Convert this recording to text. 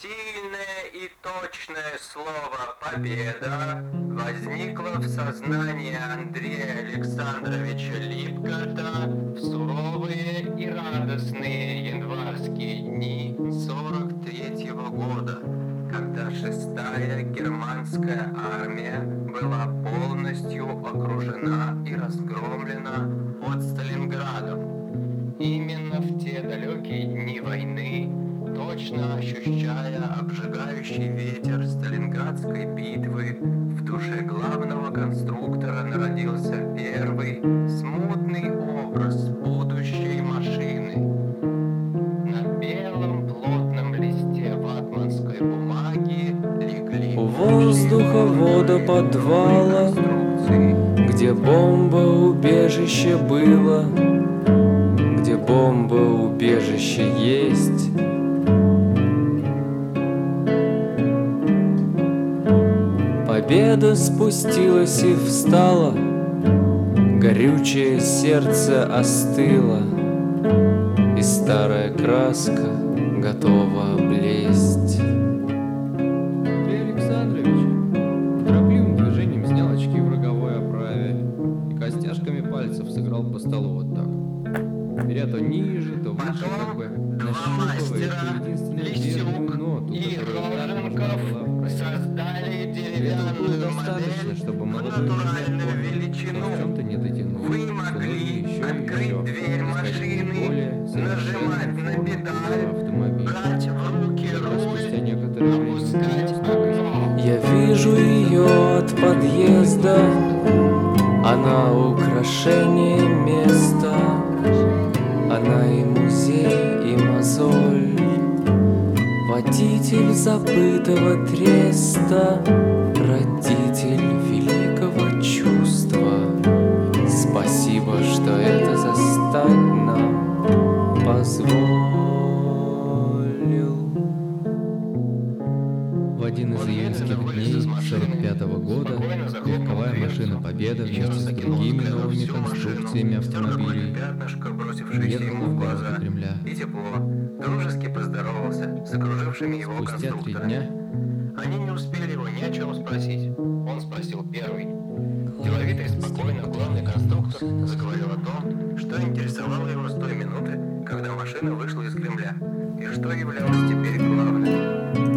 Сильное и точное слово «победа» возникло в сознании Андрея Александровича Липкота в суровые и радостные январские дни 43-го года, когда шестая германская армия была полностью окружена и разгромлена под Сталинградом. Именно в те далекие дни войны, точно ощущая обжигающий ветер Сталинградской битвы, в душе главного конструктора народился первый смутный образ будущей машины. На белом плотном листе ватманской бумаги легли У воздуховода подвала, где бомба убежище было, где бомба убежище есть. Победа спустилась и встала, горючее сердце остыло, и старая краска готова облезть. Андрей Александрович торопливым движением снял очки в роговой оправе и костяшками пальцев сыграл по столу вот так. Беря то ниже, то выше, как бы нащупывая единственную верную достаточно, чтобы молодой натуральную инженер величину. в чем-то не дотянул. Вы могли еще открыть еще дверь машины, более нажимать на педаль, форму автомобиля. брать в руки руль, опускать окно. Я вижу ее от подъезда, она украшение места, Водитель забытого треста, родитель великого чувства. Спасибо, что это застать нам позволил. 1945 года легковая машина «Победа» вместе с другими новыми конструкциями автомобилей уехала в базу Кремля. И тепло, дружески поздоровался с окружившими его Спустя три дня они не успели его ни о чем спросить. Он спросил первый. Деловитый и спокойно главный конструктор заговорил о том, что интересовало его с той минуты, когда машина вышла из Кремля, и что являлось теперь главным.